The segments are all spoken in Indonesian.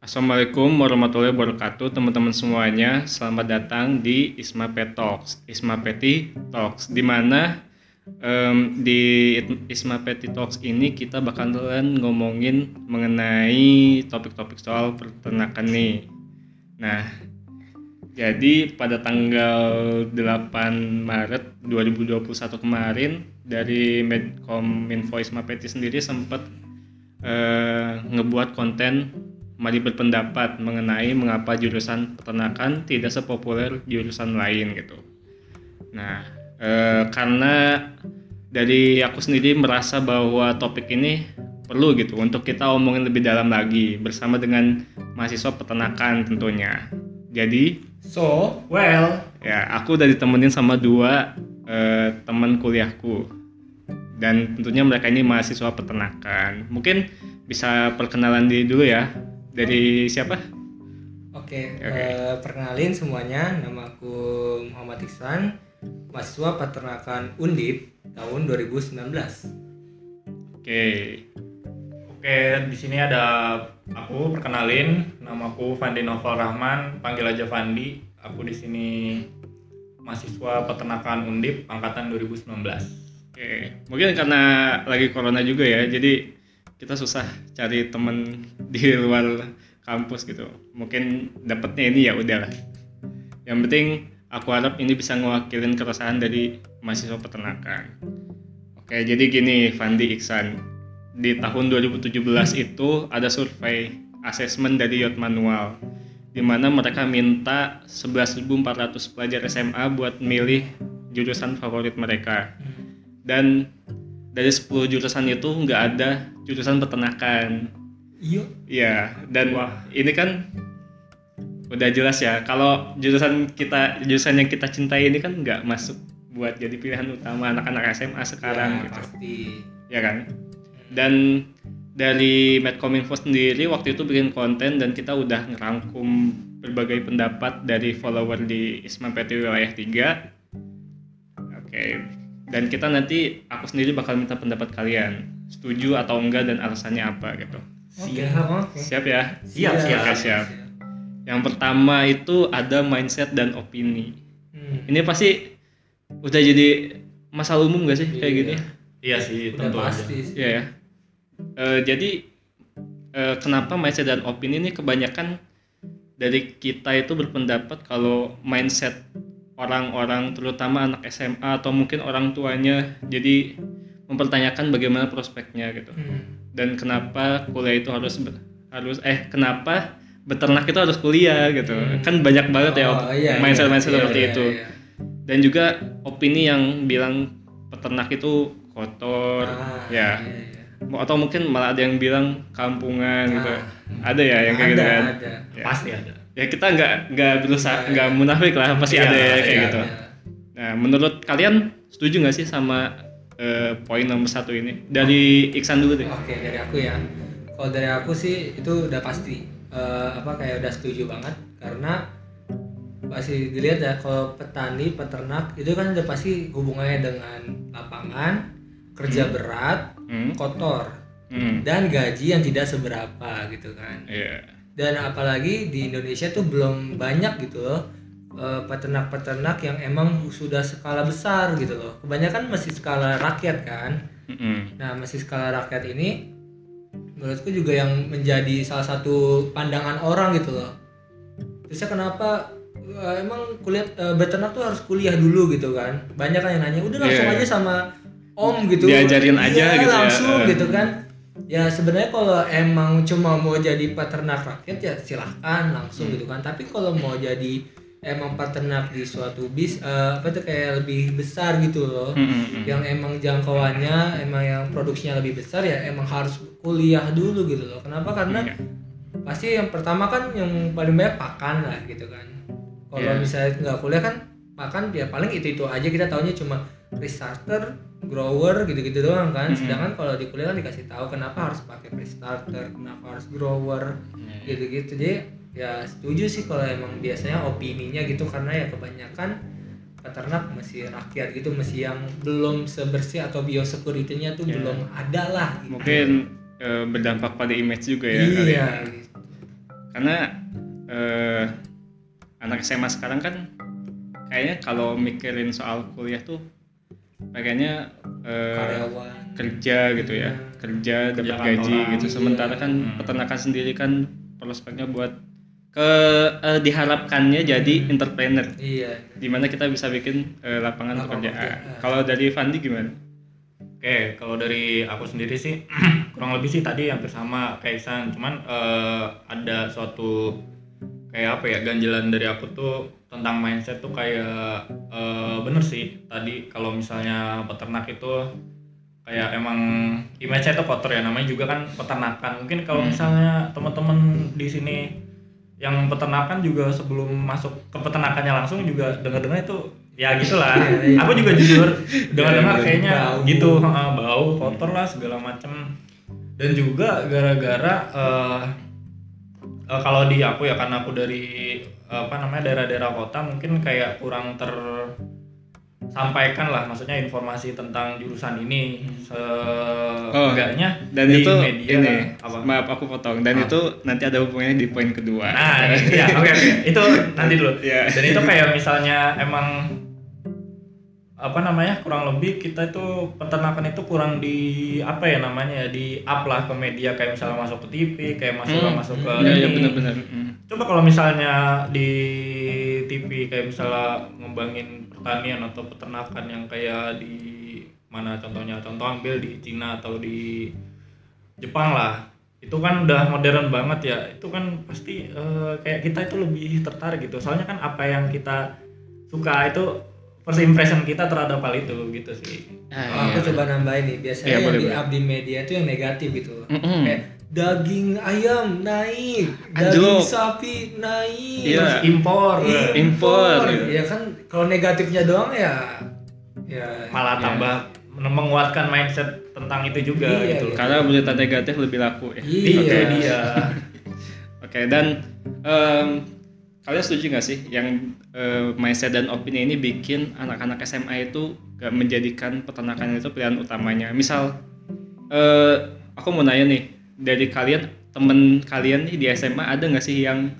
Assalamualaikum warahmatullahi wabarakatuh teman-teman semuanya. Selamat datang di Isma Pet Talks Isma Peti Talks Di mana um, di Isma Peti Talks ini kita bakalan ngomongin mengenai topik-topik soal peternakan nih. Nah jadi pada tanggal 8 Maret 2021 kemarin dari Medcominfo Isma Peti sendiri sempat uh, ngebuat konten mari berpendapat mengenai mengapa jurusan peternakan tidak sepopuler jurusan lain gitu. Nah, uh, karena dari aku sendiri merasa bahwa topik ini perlu gitu untuk kita omongin lebih dalam lagi bersama dengan mahasiswa peternakan tentunya. Jadi So, well, ya aku udah ditemenin sama dua uh, teman kuliahku dan tentunya mereka ini mahasiswa peternakan. Mungkin bisa perkenalan diri dulu ya. Dari siapa? Oke, Oke. eh, perkenalin semuanya, nama aku Muhammad Iksan, mahasiswa peternakan Undip tahun 2019. Oke. Oke, di sini ada aku perkenalin, namaku Fandi Novel Rahman, panggil aja Fandi. Aku di sini mahasiswa peternakan Undip angkatan 2019. Oke, mungkin karena lagi corona juga ya, jadi kita susah cari temen di luar kampus gitu. Mungkin dapetnya ini ya udahlah. Yang penting aku harap ini bisa ngewakilin keresahan dari mahasiswa peternakan. Oke, jadi gini Fandi Iksan. Di tahun 2017 itu ada survei asesmen dari Yot Manual di mana mereka minta 11.400 pelajar SMA buat milih jurusan favorit mereka dan dari 10 jurusan itu nggak ada jurusan peternakan. Iya. Iya dan ini kan udah jelas ya kalau jurusan kita jurusan yang kita cintai ini kan nggak masuk buat jadi pilihan utama anak-anak SMA sekarang Ya, gitu. pasti. ya kan? Dan dari Medcominfo sendiri waktu itu bikin konten dan kita udah ngerangkum berbagai pendapat dari follower di Isma PT Wilayah 3 oke dan kita nanti aku sendiri bakal minta pendapat kalian setuju atau enggak dan alasannya apa gitu Oke, oke. siap ya Siap, siap. Oke, siap. yang pertama itu ada mindset dan opini Hmm. ini pasti udah jadi masalah umum gak sih kayak Iya. gini Iya sih, Udah tentu aja. pasti sih. Iya ya. Eh, jadi eh, kenapa mindset dan opini ini kebanyakan dari kita itu berpendapat kalau mindset orang-orang terutama anak SMA atau mungkin orang tuanya jadi mempertanyakan bagaimana prospeknya gitu Hmm. dan kenapa kuliah itu harus ber- harus eh kenapa beternak itu harus kuliah gitu Hmm. kan banyak banget ya Oh, iya, mindset iya, mindset iya, seperti iya, itu iya. dan juga opini yang bilang peternak itu kotor Ah, ya iya, iya. atau mungkin malah ada yang bilang kampungan gitu Ah. ada ya yang kayak gitu Ada, kan ada. Ya. Pasti ada. ya kita nggak nggak berusaha Iya, nggak munafik lah pasti Iya, ada ya kayak iya, gitu Iya. nah menurut kalian setuju nggak sih sama eh, poin nomor satu ini dari Iksan dulu deh Oke dari aku ya. Kalau dari aku sih itu udah pasti Eh, apa kayak udah setuju banget karena pasti dilihat ya kalau petani peternak itu kan udah pasti hubungannya dengan lapangan kerja berat hmm? kotor Hmm. dan gaji yang tidak seberapa gitu kan Iya. dan apalagi di Indonesia tuh belum banyak gitu loh peternak-peternak yang emang sudah skala besar gitu loh kebanyakan masih skala rakyat kan Mm-mm. Nah, masih skala rakyat ini menurutku juga yang menjadi salah satu pandangan orang gitu loh. Terusnya kenapa eh, emang kuliah eh, beternak tuh harus kuliah dulu gitu kan? Banyak kan yang nanya, udah langsung Iya. aja sama om gitu. Diajarin aja Iya, gitu ya. langsung Eh. gitu kan. Ya sebenarnya kalau emang cuma mau jadi peternak rakyat ya silahkan langsung Hmm. gitu kan. Tapi kalau mau jadi emang peternak di suatu bis eh, apa tuh kayak lebih besar gitu loh Mm-mm. yang emang jangkauannya emang yang produksinya lebih besar ya emang harus kuliah dulu gitu loh kenapa karena Iya. pasti yang pertama kan yang paling banyak pakan lah gitu kan kalau Iya. misalnya nggak kuliah kan pakan ya paling itu itu aja kita taunya cuma restarter grower gitu-gitu doang kan Mhm. sedangkan kalau di kuliah kan dikasih tahu kenapa harus pakai restarter kenapa harus grower Iya. gitu-gitu jadi ya setuju sih kalau emang biasanya opininya gitu karena ya kebanyakan peternak masih rakyat gitu masih yang belum sebersih atau biosecurity-nya tuh Ya. belum ada lah gitu. mungkin eh, berdampak pada image juga ya iya ya. karena eh, anak SMA sekarang kan kayaknya kalau mikirin soal kuliah tuh pengennya eh, karyawan kerja gitu ya kerja dapat gaji kantoran, gitu iya. sementara kan Hmm. peternakan sendiri kan prospeknya buat ke eh, diharapkannya jadi entrepreneur. Iya. Di mana kita bisa bikin eh, lapangan Lapangan pekerjaan. pekerjaan. kalau dari Fandi gimana? Oke, kalau dari aku sendiri sih kurang lebih sih tadi hampir sama kayak Isan, cuman eh, ada suatu kayak apa ya ganjilan dari aku tuh tentang mindset tuh kayak eh, bener sih. Tadi kalau misalnya peternak itu kayak emang image itu kotor ya. Namanya juga kan peternakan. Mungkin kalau Hmm. misalnya teman-teman di sini yang peternakan juga sebelum masuk ke peternakannya langsung juga dengar-dengar itu ya gitulah Iya, iya. aku juga jujur dengar-dengar Iya, kayaknya bau. gitu bau kotor lah segala macem dan juga gara-gara eh, eh, kalau di aku ya karena aku dari apa namanya daerah-daerah kota mungkin kayak kurang tersampaikan lah maksudnya informasi tentang jurusan ini seenggaknya dan di itu media ini apa maaf aku potong dan Ah. itu nanti ada hubungannya di poin kedua Nah, iya, oke oke. Itu nanti dulu. Iya. Dan itu kayak misalnya emang apa namanya kurang lebih kita itu peternakan itu kurang di apa ya namanya ya di up lah ke media kayak misalnya masuk ke TV kayak masuk Hmm. masuk ke Iya, iya ini. benar-benar Mm. coba kalau misalnya di TV kayak misalnya ngembangin pertanian atau peternakan yang kayak di mana contohnya contoh ambil di Cina atau di Jepang lah itu kan udah modern banget ya itu kan pasti eh, kayak kita itu lebih tertarik gitu soalnya kan apa yang kita suka itu first impression kita terhadap hal itu gitu sih Ah, aku iya. coba nambahin nih biasanya Iya, yang boleh, di boleh. up di media itu yang negatif gitu Mm-mm. kayak daging ayam naik Anjlok. daging sapi naik Iya. Impor Impor, impor. ya kan kalau negatifnya doang ya ya malah Iya. tambah menguatkan mindset tentang itu juga Iya, gitu iya. karena berita negatif lebih laku ya Iya. Itu dia Oke, dan em, kalian setuju nggak sih yang eh, mindset dan opini ini bikin anak-anak SMA itu gak menjadikan peternakan itu pilihan utamanya? Misal, eh, aku mau nanya nih, dari kalian, temen kalian nih di SMA ada nggak sih yang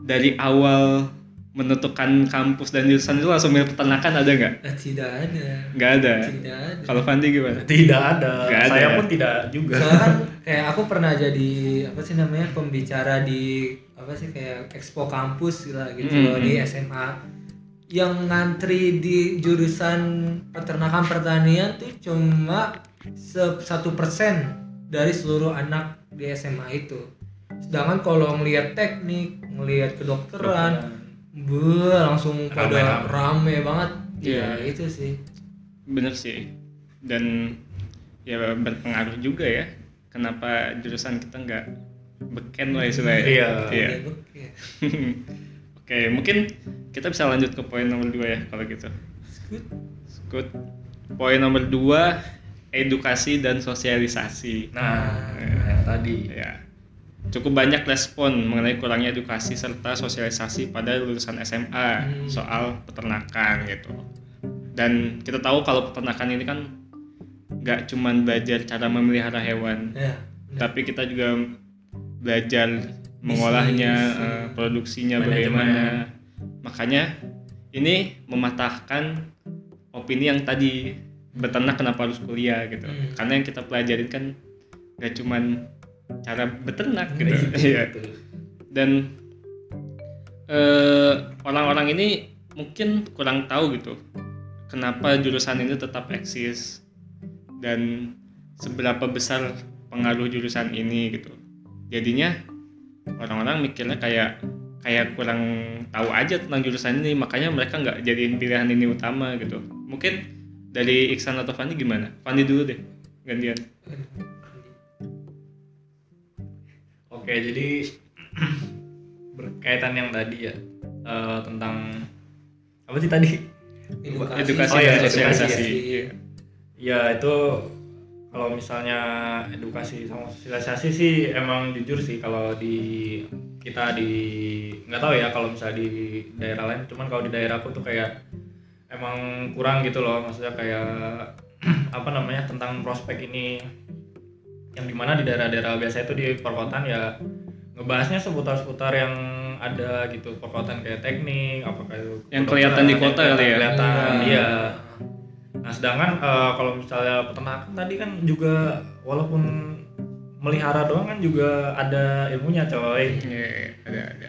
dari awal menentukan kampus dan jurusan itu langsung milih peternakan ada nggak? Eh, tidak ada Nggak ada. tidak ada Kalau Fandi gimana? tidak ada. Nggak ada saya ya? pun tidak juga soalnya kan kayak aku pernah jadi apa sih namanya pembicara di apa sih kayak expo kampus lah gitu Hmm, loh di hmm. SMA yang ngantri di jurusan peternakan pertanian tuh cuma se- satu persen dari seluruh anak di SMA itu sedangkan kalau ngelihat teknik ngelihat kedokteran Be, langsung pada Rame-rame. rame banget ya Iya. itu sih Bener sih. Dan ya berpengaruh juga ya. Kenapa jurusan kita nggak beken lah istilahnya. Iya. Iya. Oke. Oke, mungkin kita bisa lanjut ke poin nomor dua ya kalau gitu. Good. Good. Poin nomor dua edukasi dan sosialisasi. nah yang tadi Ya. Cukup banyak respon mengenai kurangnya edukasi serta sosialisasi pada lulusan SMA Hmm. soal peternakan gitu. Dan kita tahu kalau peternakan ini kan nggak cuman belajar cara memelihara hewan, ya tapi kita juga belajar mengolahnya, Bisnis, eh, produksinya Manajemen. bagaimana. Makanya ini mematahkan opini yang tadi beternak kenapa harus kuliah gitu. Hmm. Karena yang kita pelajarin kan nggak cuman cara beternak gitu. Gitu. Iya. Dan eh, orang-orang ini mungkin kurang tahu gitu kenapa jurusan ini tetap eksis dan seberapa besar pengaruh jurusan ini gitu. Jadinya orang-orang mikirnya kayak kayak kurang tahu aja tentang jurusan ini makanya mereka nggak jadiin pilihan ini utama gitu. Mungkin dari Iksan atau Fandi gimana? Fandi dulu deh gantian. oke jadi berkaitan yang tadi ya eh, tentang apa sih tadi Edukasi Oh dan edukasi, sosialisasi. iya. Iya. ya itu kalau misalnya edukasi sama sosialisasi sih emang jujur sih kalau di kita di nggak tahu ya kalau misalnya di daerah lain cuman kalau di daerahku tuh kayak emang kurang gitu loh maksudnya kayak apa namanya tentang prospek ini. Yang di mana di daerah-daerah biasa itu di perkotaan ya ngebahasnya seputar-seputar yang ada gitu. Perkotaan kayak teknik apakah itu Yang kelihatan di kota kali ya? kelihatan iya. Nah sedangkan eh, kalau misalnya peternakan tadi kan juga walaupun melihara doang kan juga ada ilmunya coy. Iya, ada ada.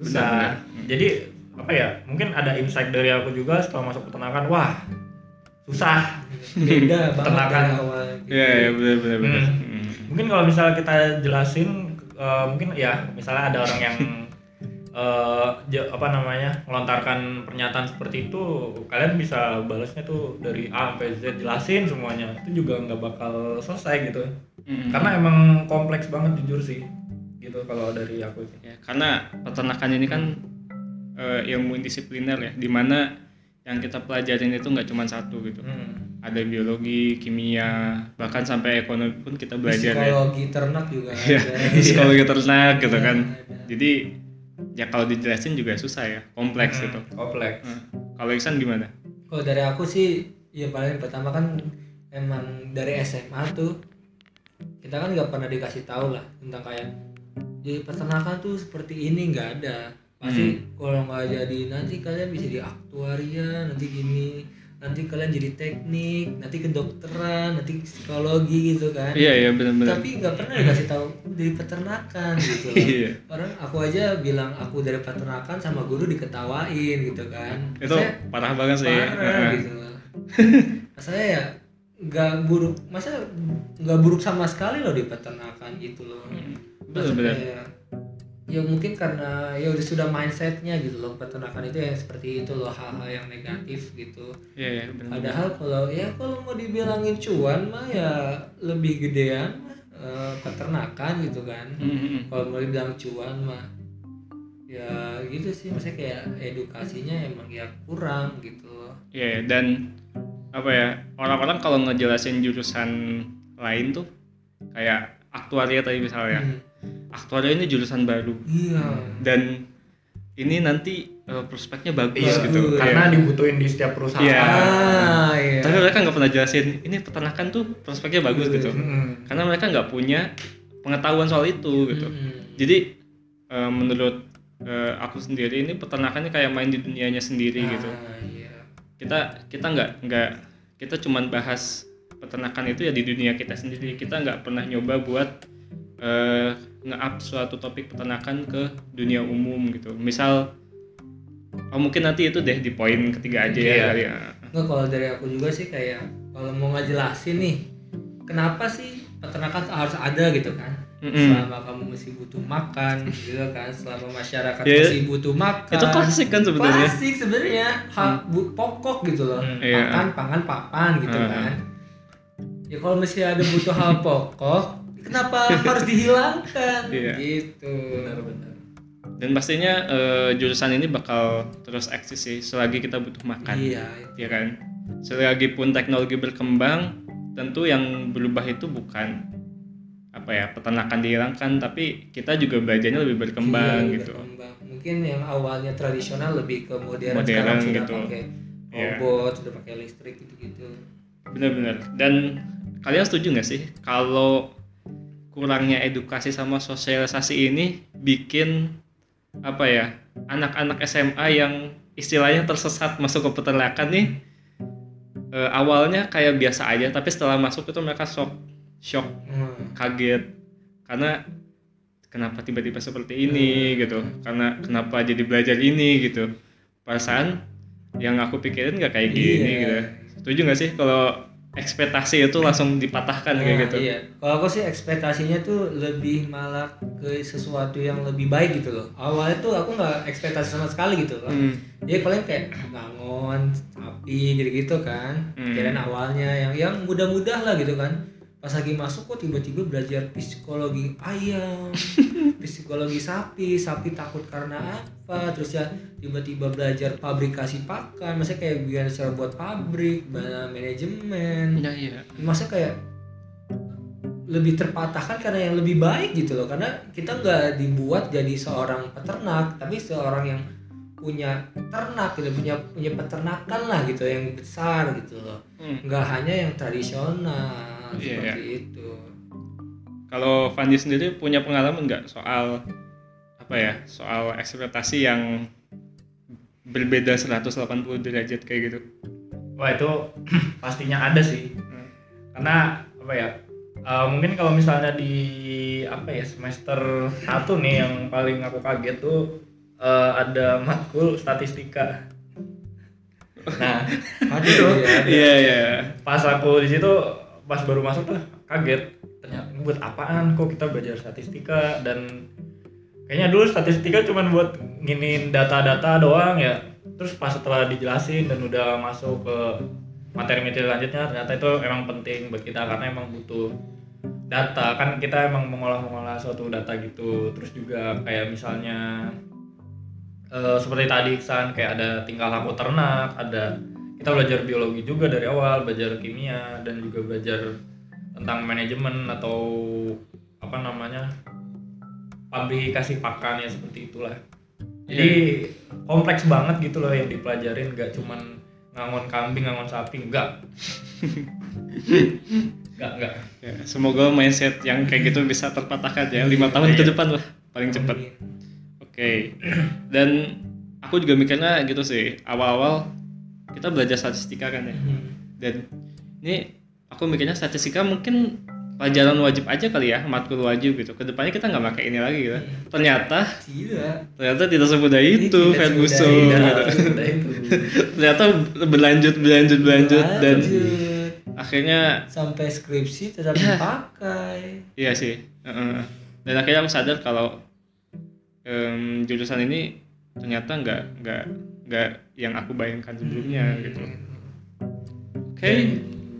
susah jadi apa ya mungkin ada insight dari aku juga setelah masuk peternakan wah susah beda banget Peternakan. gitu. Iya, iya benar benar benar. Hmm. Hmm. mungkin kalau misalnya kita jelasin eh, mungkin ya misalnya ada orang yang ja- apa namanya melontarkan pernyataan seperti itu kalian bisa balasnya tuh dari A sampai Z jelasin semuanya itu juga nggak bakal selesai gitu Hmm. karena emang kompleks banget jujur sih gitu kalau dari aku sih Ya, karena peternakan ini kan eh, ilmu disipliner ya, di mana yang kita pelajarin itu nggak cuma satu gitu. Hmm. Ada biologi, kimia, bahkan sampai ekonomi pun kita belajar ya. psikologi ternak juga Iya, ada psikologi ternak gitu kan. Ada. Jadi ya kalau dijelasin juga susah ya, kompleks Hmm, gitu. kompleks Hmm. Kalau Iksan gimana? Kalau dari aku sih, ya paling pertama kan emang dari SMA tuh kita kan nggak pernah dikasih tahu lah tentang kayak di peternakan tuh seperti ini nggak ada. Pasti kalau nggak jadi nanti kalian bisa di aktuaria, nanti gini, nanti kalian jadi teknik, nanti kedokteran, nanti psikologi gitu kan. Iya iya benar-benar. Tapi nggak pernah dikasih tahu dari peternakan gitu. Iya. Orang aku aja bilang aku dari peternakan sama guru diketawain gitu kan. Itu Saya- parah banget sih. parah Heeh. gitu. Saya ya nggak buruk, masa nggak buruk sama sekali loh di peternakan gitu loh. Masa Benar-benar. Ya mungkin karena ya udah sudah mindsetnya gitu loh peternakan itu yang seperti itu loh hal-hal yang negatif gitu. Iya iya benar. Padahal kalau ya kalau mau dibilangin cuan mah ya lebih gedean eh, peternakan gitu kan. Hmm, Kalau mau dibilang cuan mah ya gitu sih maksudnya kayak edukasinya emang ya kurang gitu loh. Iya dan apa ya orang-orang kalau ngejelasin jurusan lain tuh kayak aktuaria tadi misalnya Hmm. Aktuaria ini jurusan baru Iya. dan ini nanti eh, prospeknya bagus Iya, gitu karena Iya. dibutuhin di setiap perusahaan Iya. Ah, iya. tapi mereka nggak pernah jelasin ini peternakan tuh prospeknya bagus Iya. gitu Hmm. karena mereka nggak punya pengetahuan soal itu gitu Mm-mm. jadi eh, menurut eh, aku sendiri ini peternakannya kayak main di dunianya sendiri gitu Ah, iya. kita kita nggak nggak kita cuman bahas peternakan itu ya di dunia kita sendiri kita nggak pernah nyoba buat eh, nge-up suatu topik peternakan ke dunia umum gitu misal oh, mungkin nanti itu deh di poin ketiga aja ya Iya. kali ya Nggak kalau dari aku juga sih kayak kalau mau ngejelasin nih kenapa sih peternakan harus ada gitu kan? Mm-mm. Selama kamu masih butuh makan gitu kan, selama masyarakat Ya, masih butuh makan. itu klasik kan sebenarnya Klasik sebenarnya hal bu- pokok gitu loh. Hmm. Iya. Makan, pangan, papan gitu Hmm. kan. Ya kalau masih ada butuh hal pokok, kenapa harus dihilangkan? Iya. Gitu. benar-benar dan pastinya eh, jurusan ini bakal terus eksis sih selagi kita butuh makan Iya. ya kan selagi pun teknologi berkembang tentu yang berubah itu bukan apa ya peternakan dihilangkan tapi kita juga belajarnya lebih berkembang Iya, gitu berkembang. Mungkin yang awalnya tradisional lebih ke modern, Modern sekarang sudah gitu. pakai Iya. robot, sudah pakai listrik gitu-gitu. benar-benar dan kalian setuju nggak sih kalau kurangnya edukasi sama sosialisasi ini bikin apa ya anak-anak SMA yang istilahnya tersesat masuk ke peternakan nih eh, awalnya kayak biasa aja tapi setelah masuk itu mereka shock shock Hmm. kaget. Karena kenapa tiba-tiba seperti ini gitu? Karena kenapa jadi belajar ini gitu? Perasaan yang aku pikirin nggak kayak gini Iya. gitu. Setuju nggak sih kalau ekspektasi itu langsung dipatahkan kayak Nah, gitu Iya. Kalau aku sih ekspektasinya tuh lebih malah ke sesuatu yang lebih baik gitu loh. Awalnya tuh aku nggak ekspektasi sama sekali gitu loh. Hmm, Jadi paling kayak bangun, sapi gitu-gitu kan. Hmm. Kirain awalnya yang yang mudah-mudah lah gitu kan. Pas lagi masuk kok tiba-tiba belajar psikologi ayam, psikologi sapi, sapi takut karena apa, terus ya tiba-tiba belajar pabrikasi pakan, maksudnya kayak biar cara buat pabrik, manajemen, ya iya. Masa kayak lebih terpatahkan karena yang lebih baik gitu loh karena kita nggak dibuat jadi seorang peternak tapi seorang yang punya ternak gitu punya punya peternakan lah gitu yang besar gitu loh. Hmm. nggak hanya yang tradisional Iya, seperti itu Kalau Fandi sendiri punya pengalaman nggak soal apa ya soal ekspektasi yang berbeda 180 derajat kayak gitu? Wah itu pastinya ada sih. Hmm. Karena apa ya? eh, mungkin kalau misalnya di apa ya semester 1 nih yang paling aku kaget tuh eh, ada matkul statistika. Nah, Aduh, Itu. iya. Iya iya. pas aku di situ pas baru masuk tuh kaget. Ternyata ini buat apaan kok kita belajar statistika dan kayaknya dulu statistika cuman buat nginin data-data doang ya. Terus pas setelah dijelasin dan udah masuk ke materi-materi lanjutnya ternyata itu emang penting buat kita karena emang butuh data kan kita emang mengolah-mengolah suatu data gitu terus juga kayak misalnya eh, seperti tadi Iksan kayak ada tingkah laku ternak ada kita belajar biologi juga dari awal belajar kimia dan juga belajar tentang manajemen atau apa namanya pabrikasi pakan ya seperti itulah jadi kompleks banget gitu loh yang dipelajarin gak cuman ngangon kambing ngangon sapi enggak enggak enggak Ya, semoga mindset yang kayak gitu bisa terpatahkan ya lima tahun ke depan lah paling cepat. Oke. Dan aku juga mikirnya gitu sih. Awal-awal kita belajar statistika kan ya. Hmm. Dan ini aku mikirnya statistika mungkin pelajaran wajib aja kali ya, matkul wajib gitu. Ke depannya kita nggak pakai ini lagi gitu. Ternyata Tidak. ternyata tidak semudah itu Ferguson. semudah gitu. Ternyata berlanjut berlanjut berlanjut dan Lanjut. akhirnya sampai skripsi tetap Ya. dipakai. Iya sih. Heeh. Dan akhirnya aku sadar kalau em, jurusan ini ternyata nggak nggak nggak yang aku bayangkan sebelumnya Hmm. gitu. Oke. Dan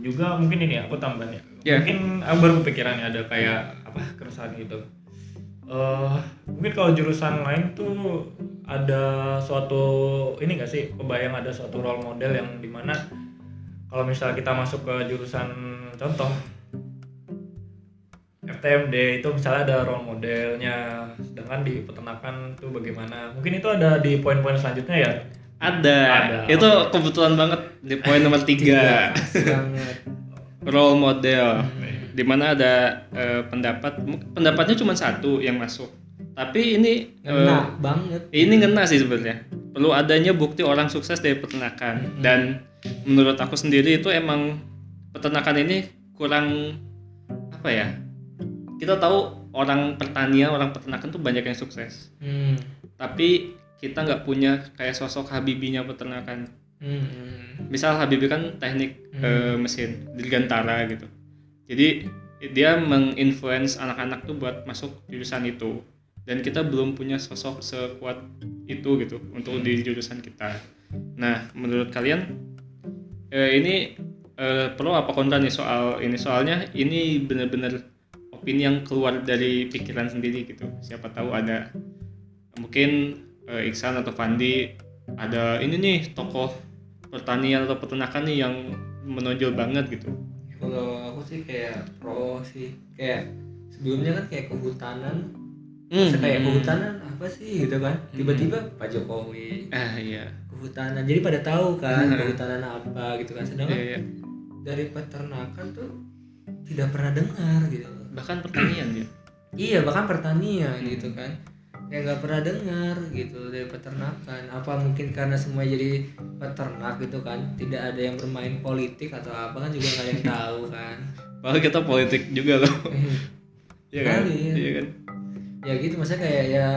juga mungkin ini aku tambahin ya. Ya. Mungkin aku baru kepikiran ada kayak apa keresahan gitu. eh mungkin kalau jurusan lain tuh ada suatu ini gak sih kebayang ada suatu role model yang di mana kalau misalnya kita masuk ke jurusan contoh FTMD itu misalnya ada role modelnya sedangkan di peternakan tuh bagaimana mungkin itu ada di poin-poin selanjutnya ya Ada. Ada. Itu kebetulan banget di poin nomor tiga Sangat. role model. Di mana ada eh, pendapat pendapatnya cuma satu yang masuk. Tapi ini Ngena banget. ini ngena sih sebenarnya. Perlu adanya bukti orang sukses dari peternakan Mm-mm. dan menurut aku sendiri itu emang peternakan ini kurang apa ya? Kita tahu orang pertanian, orang peternakan tuh banyak yang sukses. Hmm. Tapi kita nggak punya kayak sosok Habibinya peternakan. Hmm. Misal Habibie kan teknik Hmm. eh, mesin dirgantara gitu. Jadi dia menginfluence anak-anak tuh buat masuk jurusan itu. Dan kita belum punya sosok sekuat itu gitu untuk di jurusan kita. Nah, menurut kalian eh, ini eh, perlu apa kontra nih soal ini? Soalnya ini benar-benar opini yang keluar dari pikiran sendiri gitu. Siapa tahu ada mungkin eh, Iksan atau Fandi ada ini nih tokoh pertanian atau peternakan nih yang menonjol banget gitu. Kalau aku sih kayak pro sih. Kayak sebelumnya kan kayak kehutanan. Hmm, Masa kayak hmm. kehutanan apa sih gitu kan? Tiba-tiba Pak Jokowi Ah iya. kehutanan. Jadi pada tahu kan kehutanan apa gitu kan. Sedangkan Iya, iya. dari peternakan tuh tidak pernah dengar gitu. Bahkan pertanian ya. Iya bahkan pertanian Hmm. gitu kan kayak nggak pernah dengar gitu dari peternakan apa mungkin karena semua jadi peternak gitu kan tidak ada yang bermain politik atau apa kan juga nggak ada yang tahu kan Padahal kita politik juga loh. Iya kan? Kali, ya. Iya kan? ya gitu maksudnya kayak ya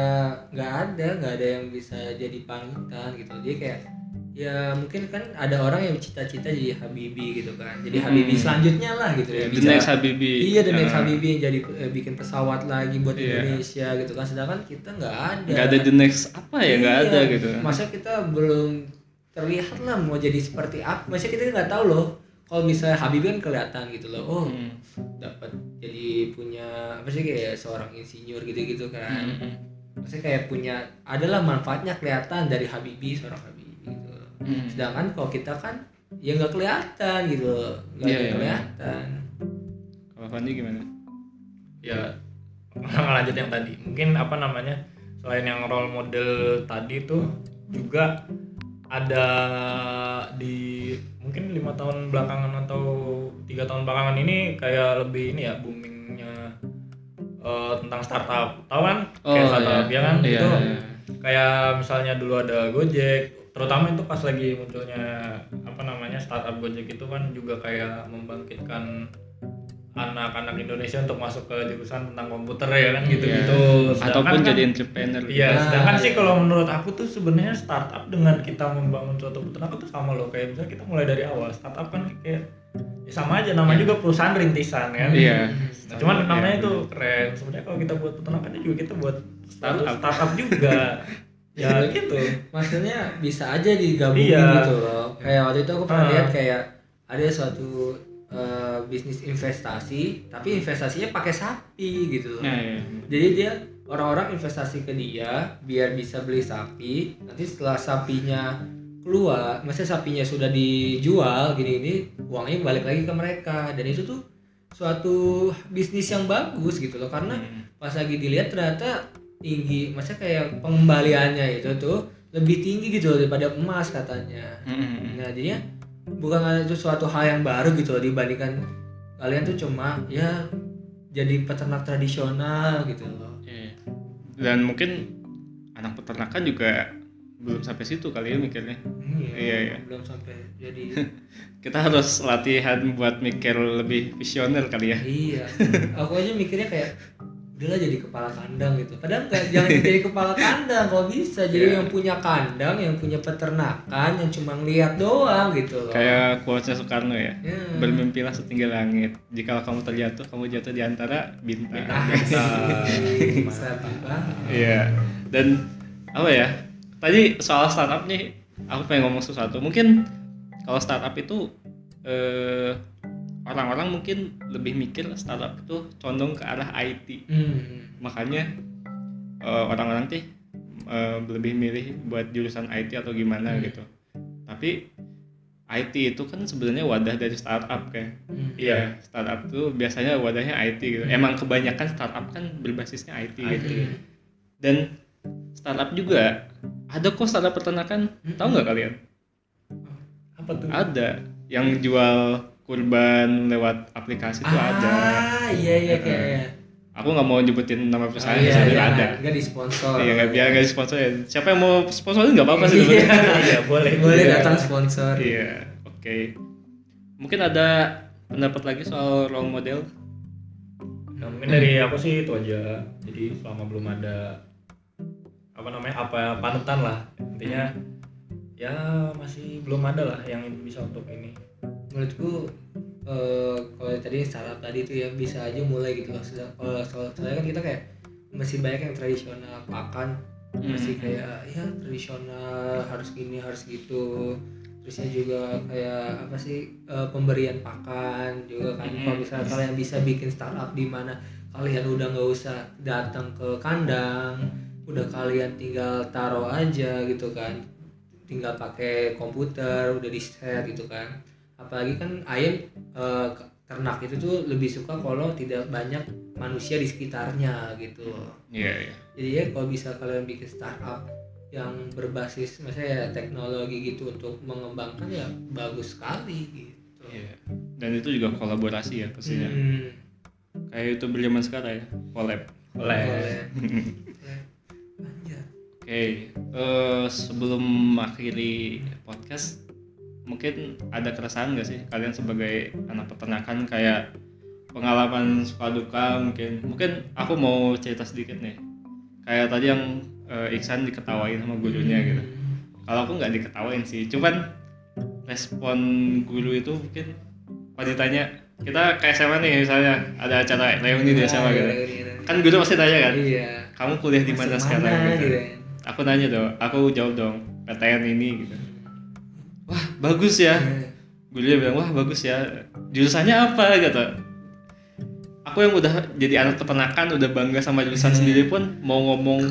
nggak ada nggak ada yang bisa jadi panutan gitu dia kayak ya mungkin kan ada orang yang cita-cita jadi Habibi gitu kan jadi Hmm. Habibi selanjutnya lah gitu ya The bicara- next Habibie. Iya, the next Ah. Habibie yang jadi eh, bikin pesawat lagi buat Iya. Indonesia gitu kan. Sedangkan kita nggak ada. Nggak ada the next apa ya? Nggak Iya. ada gitu. Masa kita belum terlihat lah mau jadi seperti apa. Masa kita nggak tahu loh. Kalau misalnya Habibie kan kelihatan gitu loh. Oh, Hmm. dapat jadi punya apa sih kayak seorang insinyur gitu-gitu kan. Hmm, hmm. Maksudnya kayak punya adalah manfaatnya kelihatan dari Habibie seorang gitu. Hmm. Sedangkan kalau kita kan ya nggak kelihatan gitu nggak iya, iya. kelihatan. Kalau Fandi gimana? ya lanjut yang tadi mungkin apa namanya selain yang role model tadi tuh juga ada di mungkin lima tahun belakangan atau tiga tahun belakangan ini kayak lebih ini ya boomingnya eh, tentang startup tahu kan Oh, kayak startup iya. ya kan Iya, itu iya. kayak misalnya dulu ada Gojek terutama itu pas lagi munculnya apa namanya startup Gojek itu kan juga kayak membangkitkan anak-anak Indonesia untuk masuk ke jurusan tentang komputer ya kan gitu gitu Iya. ataupun jadi entrepreneur gitu. Iya, Nah, sedangkan sih iya. kalau menurut aku tuh sebenarnya startup dengan kita membangun suatu peternakan tuh sama loh kayak misalnya kita mulai dari awal startup kan kayak ya sama aja namanya juga perusahaan rintisan kan. Iya. Nah, cuman Iya, namanya bener. tuh keren. Sebenarnya kalau kita buat peternakannya juga kita buat startup, startup juga. ya gitu. maksudnya bisa aja digabungin Iya. gitu loh kayak waktu itu aku pernah Ah. lihat kayak ada suatu eh, bisnis investasi tapi investasinya pakai sapi gitu loh Nah, iya. jadi dia orang-orang investasi ke dia biar bisa beli sapi nanti setelah sapinya keluar maksudnya sapinya sudah dijual gini ini uangnya balik lagi ke mereka dan itu tuh suatu bisnis yang bagus gitu loh karena Hmm. pas lagi dilihat ternyata tinggi maksudnya kayak pengembaliannya itu tuh lebih tinggi gitu loh daripada emas katanya Mm-mm. nah jadinya bukan itu suatu hal yang baru gitu loh dibandingkan kalian tuh cuma ya jadi peternak tradisional gitu loh Iya. Dan mungkin anak peternakan juga belum sampai situ kali ya mikirnya. Iya, iya. belum sampai jadi Kita harus latihan buat mikir lebih visioner kali ya. iya aku aja mikirnya kayak udahlah jadi kepala kandang gitu padahal nggak jangan jadi kepala kandang kalau bisa jadi Iya. yang punya kandang yang punya peternakan yang cuma ngeliat doang gitu loh Kayak quotesnya Soekarno ya. Ya. Bermimpilah setinggi langit. Jika kamu terjatuh, kamu jatuh di antara bintang. Bintang. banget. Iya. Dan apa ya? Tadi soal startup nih, aku pengen ngomong sesuatu. Mungkin kalau startup itu eh, orang-orang mungkin lebih mikir startup itu condong ke arah IT. Hmm. Makanya eh, orang-orang sih eh, lebih milih buat jurusan IT atau gimana Hmm. gitu. Tapi IT itu kan sebenarnya wadah dari startup kan. Hmm. Iya. Startup tuh biasanya wadahnya IT gitu. Emang kebanyakan startup kan berbasisnya IT, gitu. Hmm. Dan startup juga ada kok startup peternakan. Tahu nggak kalian? Apa tuh? Ada yang jual kurban lewat aplikasi itu ada. Ah, iya iya kayak. Aku nggak mau nyebutin nama Ah, perusahaan, iya, tapi iya, ada. Enggak disponsor. Iya nggak biar nggak sponsorin. Siapa yang mau sponsorin nggak apa-apa sih Iya. Iya, boleh. Boleh Iya. datang sponsor. Iya, oke. Mungkin ada pendapat lagi soal role model. Nah, mungkin dari aku sih itu aja. Jadi selama belum ada apa namanya apa panutan lah intinya ya masih belum ada lah yang bisa untuk ini. Menurutku eh, kalau tadi startup tadi itu ya bisa aja mulai gitu loh. Kalau soal- soalnya kan kita kayak masih banyak yang tradisional pakan masih Hmm. kayak ya tradisional harus gini harus gitu terusnya juga kayak apa sih eh, pemberian pakan juga kan Hmm. kalau misalnya kalian bisa bikin startup di mana kalian udah nggak usah datang ke kandang udah kalian tinggal taruh aja gitu kan tinggal pakai komputer udah di set gitu kan apalagi kan ayam eh, ke- ternak itu tuh lebih suka kalau tidak banyak manusia di sekitarnya gitu Iya, iya. jadi ya kalau bisa kalian bikin startup yang berbasis misalnya ya teknologi gitu untuk mengembangkan ya bagus sekali gitu. Iya. Dan itu juga kolaborasi ya pastinya. Hmm. Kayak youtuber zaman sekarang ya, collab. Boleh. Boleh. Boleh. Anjir. Oke, eh, sebelum mengakhiri podcast, mungkin ada keresahan nggak sih kalian sebagai anak peternakan? Kayak pengalaman suka duka mungkin. Mungkin aku mau cerita sedikit nih. Kayak tadi yang eh, Iksan diketawain sama gurunya gitu. Kalau aku nggak diketawain sih cuman respon guru itu mungkin pas ditanya kita kayak SMA nih misalnya ada acara reuni di SMA gitu. kan guru pasti tanya kan Iya. kamu kuliah di mana sekarang? Gitu. gitu kan. aku nanya dong aku jawab dong PTN ini gitu wah bagus ya Iya. gurunya bilang wah bagus ya jurusannya apa gitu aku yang udah jadi anak peternakan udah bangga sama jurusan Hmm. sendiri pun mau ngomong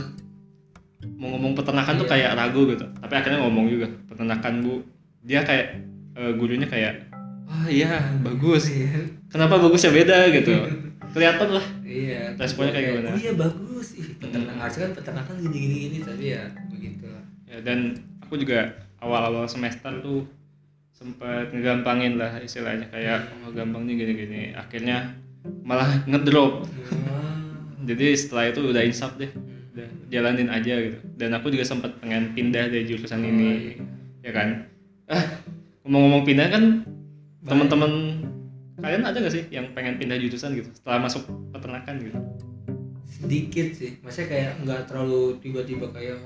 mau ngomong peternakan tuh Iya. kayak ragu gitu tapi akhirnya ngomong juga peternakan bu dia kayak eh, gurunya kayak wah iya bagus Iya. kenapa bagusnya beda gitu kelihatan lah Iya. Responnya kayak gimana? Oh iya bagus. Ih, peternak harusnya kan peternakan gini gini gini tapi ya begitu. ya, dan aku juga awal-awal semester tuh sempat ngegampangin lah istilahnya kayak oh gampang nih gini-gini. Akhirnya malah ngedrop. Jadi setelah itu udah insaf deh udah jalanin aja gitu. Dan aku juga sempat pengen pindah dari jurusan ini ya kan? Ah ngomong-ngomong pindah kan teman-teman kalian ada gak sih yang pengen pindah jurusan gitu setelah masuk peternakan gitu sedikit sih. Maksudnya kayak nggak terlalu tiba-tiba kayak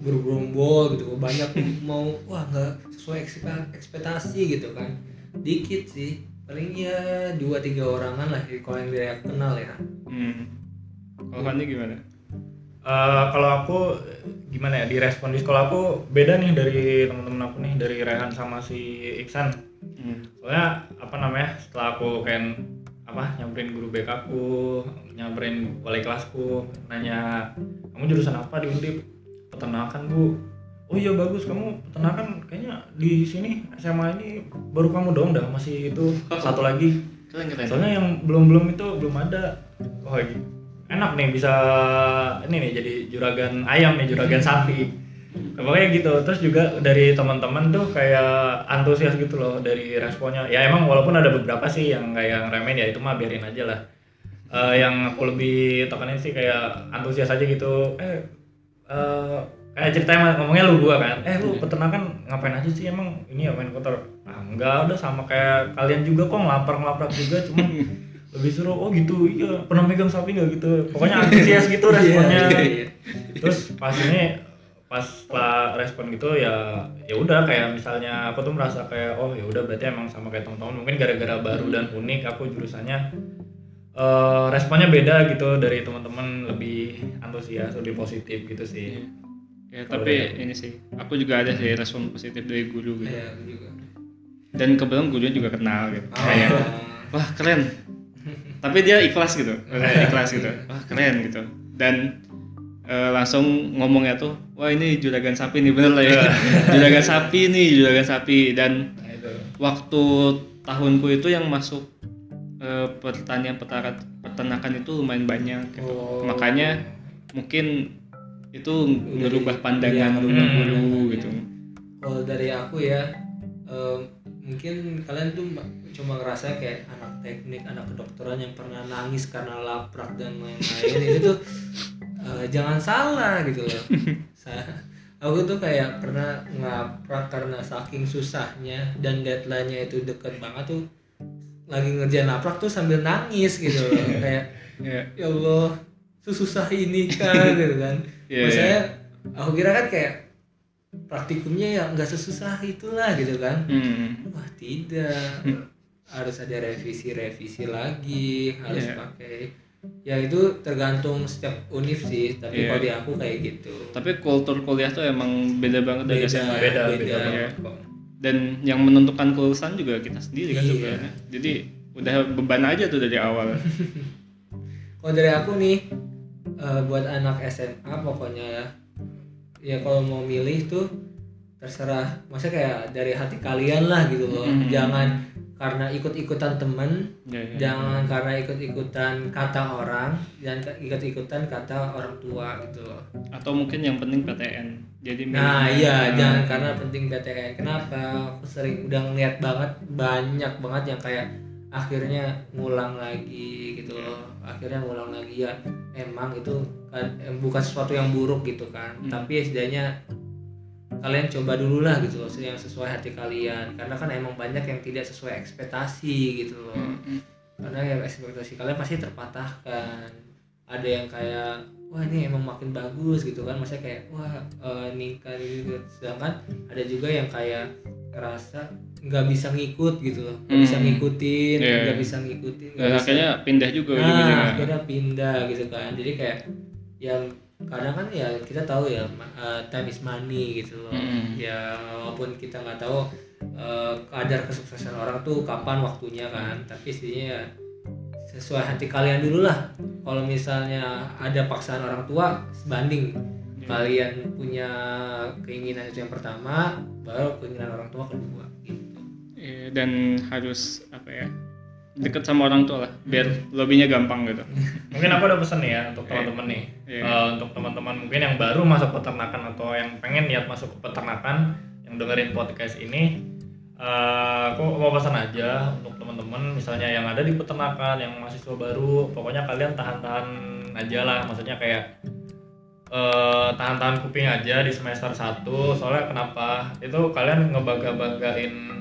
bergerombol gitu. Banyak mau wah nggak sesuai ekspe- ekspektasi gitu kan. Dikit sih. Paling ya dua tiga orangan lah kalau yang aku kenal ya. Hmm. kalau Fanny gimana? Eh, kalau aku gimana ya di respon di sekolah aku beda nih dari teman-teman aku nih dari Rehan sama si Iksan. Hmm. soalnya apa namanya setelah aku kayak apa nyamperin guru BK aku nyamperin wali kelasku nanya kamu jurusan apa di Undip? Peternakan bu. Oh iya bagus. Kamu peternakan kayaknya di sini SMA ini baru kamu dong dah masih itu satu lagi. Keren keren. Soalnya yang belum belum itu belum ada. Oh enak nih bisa ini nih jadi juragan ayam nih juragan sapi pokoknya gitu. Terus juga dari teman-teman tuh kayak antusias gitu loh dari responnya. Ya emang walaupun ada beberapa sih yang kayak remen ya itu mah biarin aja lah. Eh, yang aku lebih tekanin sih kayak antusias aja gitu. Eh eh, kayak ceritanya ngomongnya lu gua kan. Eh lu peternakan ngapain aja sih emang? Ini ya main kotor. Ah enggak udah sama kayak kalian juga kok ngelapar ngelapar juga. Cuma lebih seru oh gitu iya pernah megang sapi nggak gitu. Pokoknya antusias gitu responnya. Iya, iya. terus pas ini pas setelah respon gitu ya ya udah kayak misalnya aku tuh merasa kayak oh ya udah berarti emang sama kayak teman-teman mungkin gara-gara baru dan unik aku jurusannya eh, responnya beda gitu dari teman-teman lebih antusias lebih positif gitu sih. Ya Kalau tapi dari ini sih aku juga ada sih respon positif dari guru gitu. Iya, aku juga. Dan kebetulan gurunya juga kenal gitu. Oh. kayak wah keren. Tapi dia ikhlas gitu. Kayak ikhlas gitu. Wah keren gitu. Dan eh, langsung ngomongnya tuh wah ini juragan sapi nih bener lah ya juragan sapi nih juragan sapi dan nah itu waktu tahunku itu yang masuk eh, pertanian peternak- peternakan itu lumayan banyak gitu. Oh. makanya mungkin itu ngerubah pandangan Iya, ngerubah guru pandangan. gitu kalau dari aku ya em, mungkin kalian tuh ma- cuma ngerasa kayak anak teknik anak kedokteran yang pernah nangis karena laprak dan lain-lain itu tuh eh, jangan salah gitu loh. Aku tuh kayak pernah ngaprak karena saking susahnya dan deadline-nya itu deket banget tuh lagi ngerjain laprak tuh sambil nangis gitu loh. Kayak ya ya Allah susah ini kan gitu kan. Iya, Maksudnya aku kira kan kayak praktikumnya ya nggak sesusah itulah gitu kan. Hmm. wah tidak. Harus ada revisi-revisi lagi harus Iya. pakai ya itu tergantung setiap univ sih tapi Iya. kalau di aku kayak gitu tapi kultur kuliah tuh emang beda banget dari SMA ya. beda, beda beda. banget kok. dan yang menentukan kelulusan juga kita sendiri kan Iya. sebenarnya jadi udah beban aja tuh dari awal kalau dari aku nih eh, buat anak SMA pokoknya ya ya kalau mau milih tuh terserah maksudnya kayak dari hati kalian lah gitu loh Mhm. jangan karena ikut-ikutan temen ya, ya. jangan karena ikut-ikutan kata orang dan ikut-ikutan kata orang tua gitu loh. Atau mungkin yang penting PTN jadi nah iya jangan karena penting PTN kenapa? Aku sering udah ngeliat banget banyak banget yang kayak akhirnya ngulang lagi gitu loh. Akhirnya ngulang lagi ya. Emang itu kan bukan sesuatu yang buruk gitu kan. Hmm. tapi setidaknya kalian coba dulu lah gitu loh yang sesuai hati kalian. Karena kan emang banyak yang tidak sesuai ekspektasi gitu loh. Hmm, karena ya ekspektasi kalian pasti terpatahkan. Ada yang kayak wah ini emang makin bagus gitu kan. Maksudnya kayak wah eh, ningkat gitu. Sedangkan ada juga yang kayak ngerasa nggak bisa ngikut gitu loh. Nggak bisa Hmm. ngikutin Iya. nggak bisa ngikutin nggak dan bisa- akhirnya pindah juga nah akhirnya pindah gitu kan. Jadi kayak yang kadang kan ya kita tahu ya eh, time is money gitu loh. Mm-mm. ya walaupun kita nggak tahu eh, kadar kesuksesan orang tuh kapan waktunya kan. Tapi sih ya sesuai hati kalian dulu lah. Kalau misalnya ada paksaan orang tua sebanding. Iya. kalian punya keinginan itu yang pertama baru keinginan orang tua kedua gitu. Iya, dan harus apa ya deket sama orang tua lah biar lobbynya gampang gitu. Mungkin aku ada pesan nih ya untuk teman-teman nih. Iya. Eh, untuk teman-teman mungkin yang baru masuk peternakan atau yang pengen niat masuk ke peternakan yang dengerin podcast ini eh, aku mau pesan aja untuk teman-teman misalnya yang ada di peternakan yang mahasiswa baru pokoknya kalian tahan-tahan aja lah. Maksudnya kayak eh, tahan-tahan kuping aja di semester 1 soalnya kenapa? Itu kalian ngebangga-banggain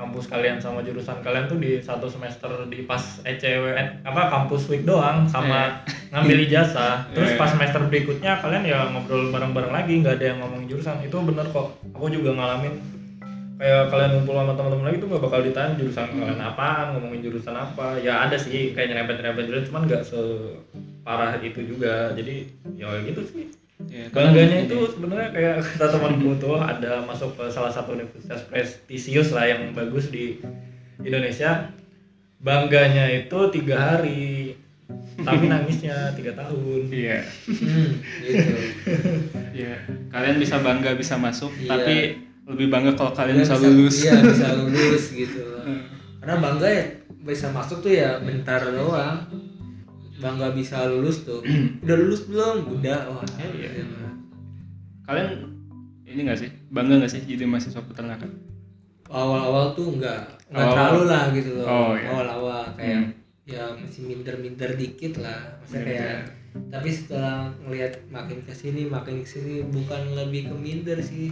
kampus kalian sama jurusan kalian tuh di satu semester di pas ECW eh, apa kampus week doang sama ngambil ijazah. Terus Iya. pas semester berikutnya kalian ya ngobrol bareng-bareng lagi nggak ada yang ngomong jurusan. Itu bener kok. Aku juga ngalamin. Kayak kalian ngumpul sama teman-teman lagi tuh gak bakal ditanya jurusan kalian apaan ngomongin jurusan apa. Ya ada sih kayak nyerempet-nyerempet jurusan cuman nggak separah itu juga. Jadi ya gitu sih Ya, bangganya itu sebenarnya kayak kata temanku tuh ada masuk ke salah satu universitas prestisius lah yang bagus di Indonesia bangganya itu tiga hari tapi nangisnya tiga tahun Iya. Hmm, gitu. Iya. Kalian bisa bangga bisa masuk, Iya. tapi lebih bangga kalau kalian Dia bisa lulus. Iya, bisa lulus gitu. Karena bangga ya bisa masuk tuh ya bentar doang. Bangga bisa lulus tuh. Udah lulus belum? Udah. Wah. Iya. gitu. Kalian ini nggak sih bangga nggak sih jadi mahasiswa peternakan? Awal-awal tuh enggak enggak Awal-awal. terlalu lah gitu loh. Oh, iya. Awal-awal kayak Hmm. ya masih minder-minder dikit lah. Maksudnya Minder. kayak tapi setelah ngelihat makin ke sini makin ke sini bukan lebih ke minder sih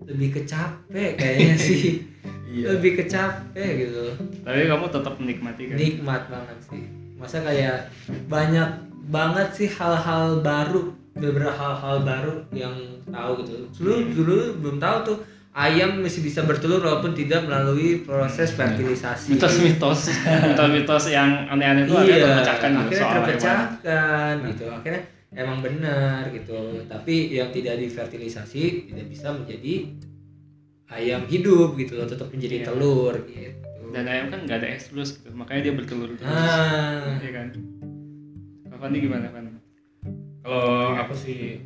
lebih ke capek kayaknya sih Iya. lebih ke capek gitu Tapi kamu tetap menikmati kan? nikmat banget sih masa kayak banyak banget sih hal-hal baru beberapa hal-hal baru yang tahu gitu. Dulu dulu belum tahu tuh ayam masih bisa bertelur walaupun tidak melalui proses fertilisasi. Mitos-mitos, mitos-mitos yang aneh-aneh itu iya akhirnya terpecahkan gitu akhirnya soal hewan. terpecahkan gitu. Akhirnya emang benar gitu. Tapi yang tidak difertilisasi tidak bisa menjadi ayam hidup gitu loh tetap menjadi Iya. telur gitu Dan ayam kan nggak ada estrus gitu, makanya dia bertelur terus. nah Iya kan? Fandi gimana kan? Kalau aku sih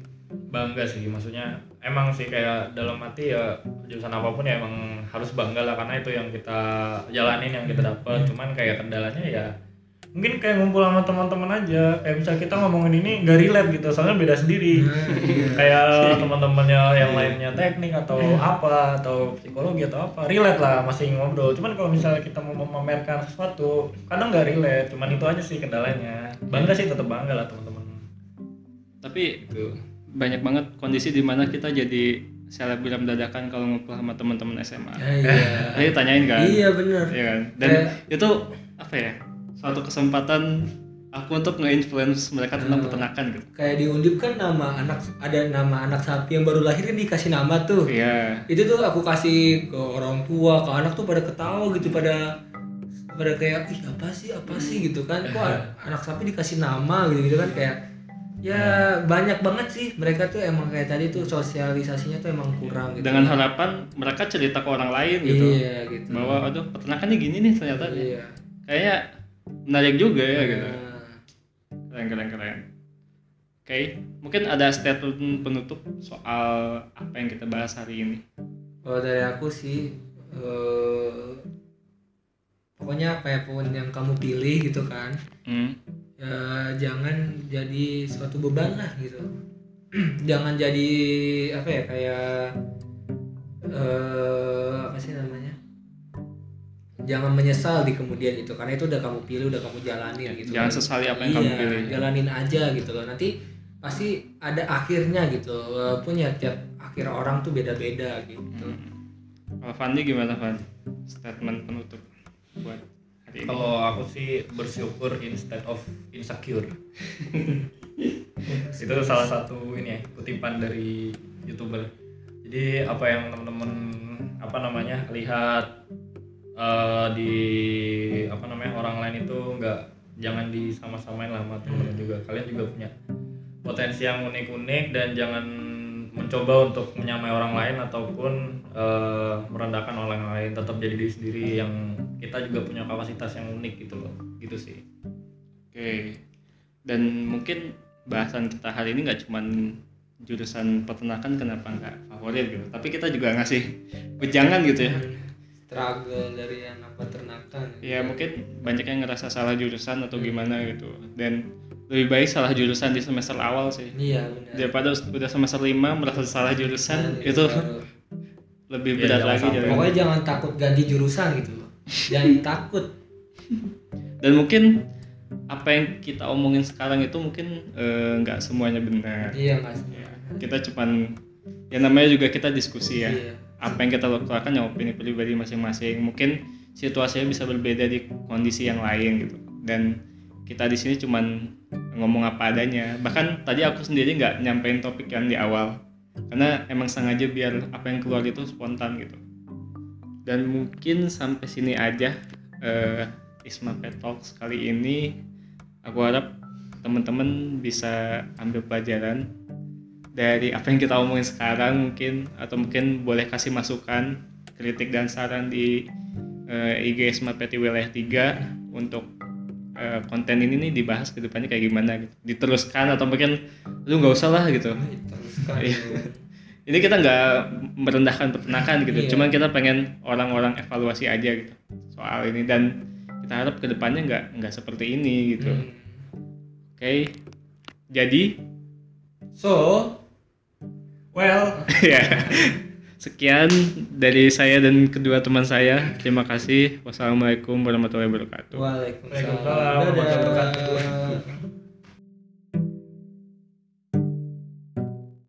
bangga sih, maksudnya emang sih kayak dalam hati ya jurusan apa pun ya emang harus bangga lah karena itu yang kita jalanin yang kita dapat. Cuman kayak kendalanya ya mungkin kayak ngumpul sama teman-teman aja. Kayak bisa kita ngomongin ini gak relate gitu, soalnya beda sendiri. Nah, iya. kayak teman-temannya yang lainnya teknik atau apa atau psikologi atau apa relate lah masih ngobrol cuman kalau misalnya kita mau memamerkan sesuatu kadang nggak relate cuman itu aja sih kendalanya bangga sih tetap bangga lah teman-teman Tapi banyak banget kondisi di mana kita jadi selebgram dadakan kalau ngumpul sama teman-teman SMA. Ah, iya Tadi tanyain kan? iya bener Iya kan? Dan itu apa ya? Suatu kesempatan aku untuk nge-influence mereka tentang Hmm. peternakan gitu. kayak di undip kan nama anak ada nama anak sapi yang baru lahir kan dikasih nama tuh Iya. itu tuh aku kasih ke orang tua ke anak tuh pada ketawa gitu pada pada kayak ih apa sih apa sih gitu kan kok anak sapi dikasih nama gitu gitu kan kayak ya banyak banget sih mereka tuh emang kayak tadi tuh sosialisasinya tuh emang kurang gitu Dengan harapan mereka cerita ke orang lain gitu. iya gitu Bahwa aduh peternakannya gini nih ternyata. iya Kayaknya menarik juga ya gitu. Nah, Keren keren keren. Oke, mungkin ada statement penutup soal apa yang kita bahas hari ini. kalau dari aku sih eh, pokoknya apa pun yang kamu pilih gitu kan Hmm. ya jangan jadi suatu beban lah gitu jangan jadi apa ya kayak eh apa sih namanya jangan menyesal di kemudian itu karena itu udah kamu pilih udah kamu jalanin gitu Jangan kan. sesali apa yang Iya, kamu pilih. jalanin aja gitu loh nanti pasti ada akhirnya gitu walaupun ya tiap akhir orang tuh beda-beda gitu Hmm. Kalau Fandi gimana Van? Statement penutup buat hari ini. kalau aku sih bersyukur instead of insecure itu salah satu ini ya kutipan dari youtuber jadi apa yang teman-teman apa namanya lihat eh, di apa namanya orang lain itu nggak jangan disama-samain lah sama teman-teman juga. Kalian juga punya potensi yang unik-unik dan jangan mencoba untuk menyamai orang lain ataupun eh, merendahkan orang lain. Tetap jadi diri sendiri yang kita juga punya kapasitas yang unik gitu loh. Gitu sih. Oke. Dan mungkin bahasan kita hari ini nggak cuman jurusan peternakan kenapa nggak favorit gitu, tapi kita juga ngasih wejangan gitu ya. Struggle dari anak peternakan Ya mungkin banyak yang ngerasa salah jurusan atau gimana gitu. Dan lebih baik salah jurusan di semester awal sih. iya benar Daripada udah semester 5 merasa salah jurusan Dan itu baru- lebih Iya, berat jangan lagi sampai. pokoknya jangan takut ganti jurusan gitu loh jangan takut dan mungkin apa yang kita omongin sekarang itu mungkin eh, nggak semuanya benar iya mas kita cuman ya namanya juga kita diskusi ya Iya. Apa yang kita lakukan yang opini pribadi masing-masing. Mungkin situasinya bisa berbeda di kondisi yang lain gitu. Dan kita di sini cuman ngomong apa adanya. Bahkan tadi aku sendiri nggak nyampein topik yang di awal. Karena emang sengaja biar apa yang keluar itu spontan gitu. Dan mungkin sampai sini aja eh, Isma Pet Talks kali ini. Aku harap teman-teman bisa ambil pelajaran dari apa yang kita omongin sekarang mungkin atau mungkin boleh kasih masukan kritik dan saran di eh, IG Isma Peti Wilayah 3 untuk eh, konten ini nih dibahas ke depannya kayak gimana gitu. diteruskan atau mungkin lu nggak usah lah gitu teruskan Iya. ini kita nggak merendahkan peternakan gitu Iya. cuman kita pengen orang-orang evaluasi aja gitu soal ini dan kita harap ke depannya nggak nggak seperti ini gitu Hmm. oke jadi so Well, ya. Sekian dari saya dan kedua teman saya. Terima kasih. Wassalamualaikum warahmatullahi wabarakatuh. Waalaikumsalam. Warahmatullahi wabarakatuh.